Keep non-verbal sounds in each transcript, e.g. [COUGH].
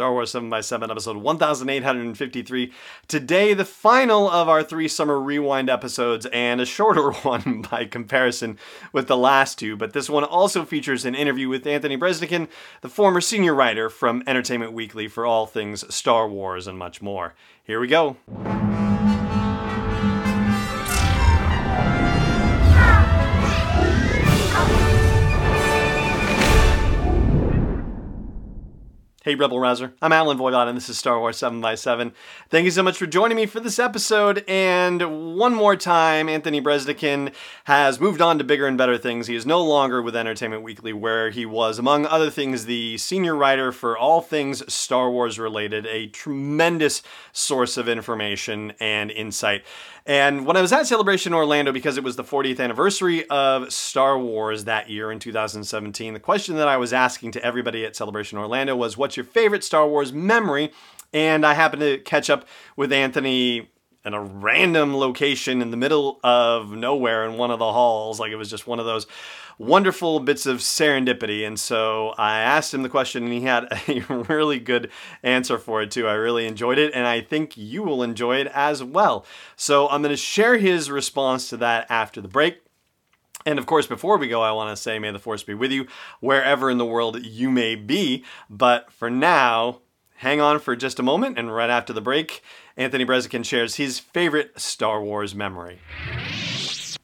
Star Wars 7x7, episode 1853. Today, the final of our three summer rewind episodes, and a shorter [LAUGHS] one by comparison with the last two. But this one also features an interview with Anthony Breznican, the former senior writer from Entertainment Weekly for all things Star Wars and much more. Here we go. Hey, Rebel Rouser. I'm Allen Voivod, and this is Star Wars 7 by 7 Thank you so much for joining me for this episode. And one more time, Anthony Breznican has moved on to bigger and better things. He is no longer with Entertainment Weekly, where he was, among other things, the senior writer for all things Star Wars related, a tremendous source of information and insight. And when I was at Celebration Orlando, because it was the 40th anniversary of Star Wars that year in 2017, the question that I was asking to everybody at Celebration Orlando was, What's your favorite Star Wars memory? And I happened to catch up with Anthony in a random location in the middle of nowhere in one of the halls. Like it was just one of those wonderful bits of serendipity. And so I asked him the question, and he had [LAUGHS] a really good answer for it, too. I really enjoyed it, and I think you will enjoy it as well. So I'm going to share his response to that after the break. And of course, before we go, I want to say, may the force be with you wherever in the world you may be. But for now, hang on for just a moment, and right after the break, Anthony Breznican shares his favorite Star Wars memory.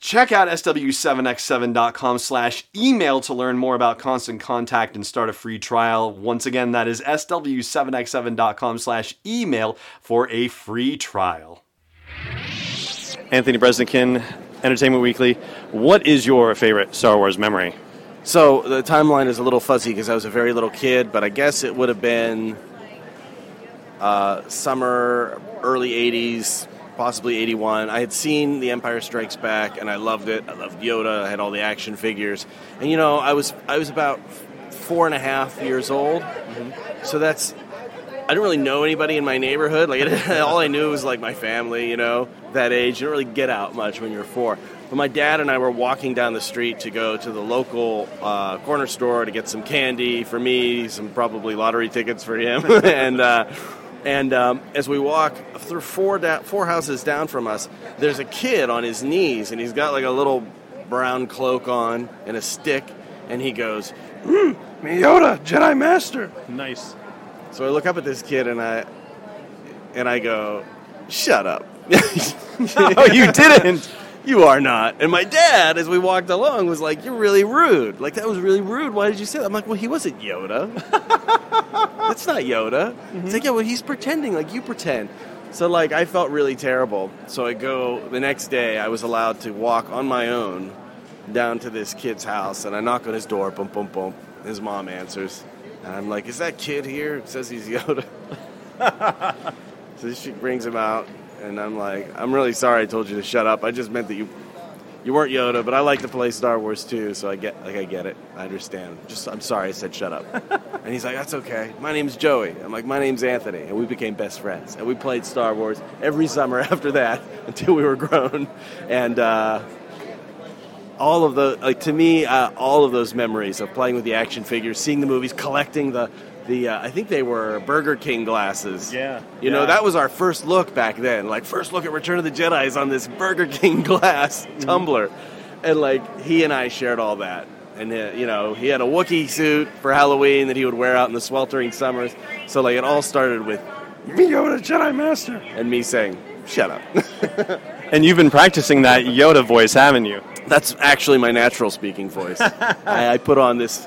Check out sw7x7.com slash email to learn more about Constant Contact and start a free trial. Once again, that is sw7x7.com slash email for a free trial. Anthony Breznican, Entertainment Weekly. What is your favorite Star Wars memory? So the timeline is a little fuzzy because I was a very little kid, but I guess it would have been uh, summer, early 80s, possibly 81. I had seen The Empire Strikes Back and I loved it. I loved Yoda. I had all the action figures. And you know, I was I was about four and a half years old. Mm-hmm. So that's I didn't really know anybody in my neighborhood. Like [LAUGHS] all I knew was like my family, you know, that age. You don't really get out much when you're four. But my dad and I were walking down the street to go to the local uh, corner store to get some candy for me, some probably lottery tickets for him, [LAUGHS] and uh, and um, as we walk through four da- four houses down from us, there's a kid on his knees, and he's got like a little brown cloak on and a stick, and he goes, mm, "Yoda, Jedi Master." Nice. So I look up at this kid, and I and I go, "Shut up." [LAUGHS] oh, you didn't. [LAUGHS] You are not. And my dad, as we walked along, was like, You're really rude. Like, that was really rude. Why did you say that? I'm like, Well, he wasn't Yoda. [LAUGHS] That's not Yoda. Mm-hmm. He's like, Yeah, well, he's pretending like you pretend. So, like, I felt really terrible. So I go, the next day, I was allowed to walk on my own down to this kid's house, and I knock on his door, boom, boom, boom. His mom answers. And I'm like, Is that kid here? It says he's Yoda. [LAUGHS] so she brings him out, and I'm like, I'm really sorry I told you to shut up. I just meant that you you weren't Yoda, but I like to play Star Wars too, so I get like I get it. I understand. Just I'm sorry I said shut up. [LAUGHS] and he's like, That's okay. My name's Joey. I'm like, My name's Anthony, and we became best friends. And we played Star Wars every summer [LAUGHS] after that until we were grown. And uh, all of the like to me, uh, all of those memories of playing with the action figures, seeing the movies, collecting the the uh, I think they were Burger King glasses. Yeah. You yeah. know, that was our first look back then. Like first look at Return of the Jedi is on this Burger [LAUGHS] King glass mm-hmm. tumbler. And like he and I shared all that. And uh, you know, he had a Wookiee suit for Halloween that he would wear out in the sweltering summers. So like it all started with me Yoda Jedi Master and me saying, "Shut up." [LAUGHS] and you've been practicing that Yoda voice, haven't you? That's actually my natural speaking voice. [LAUGHS] I, I put on this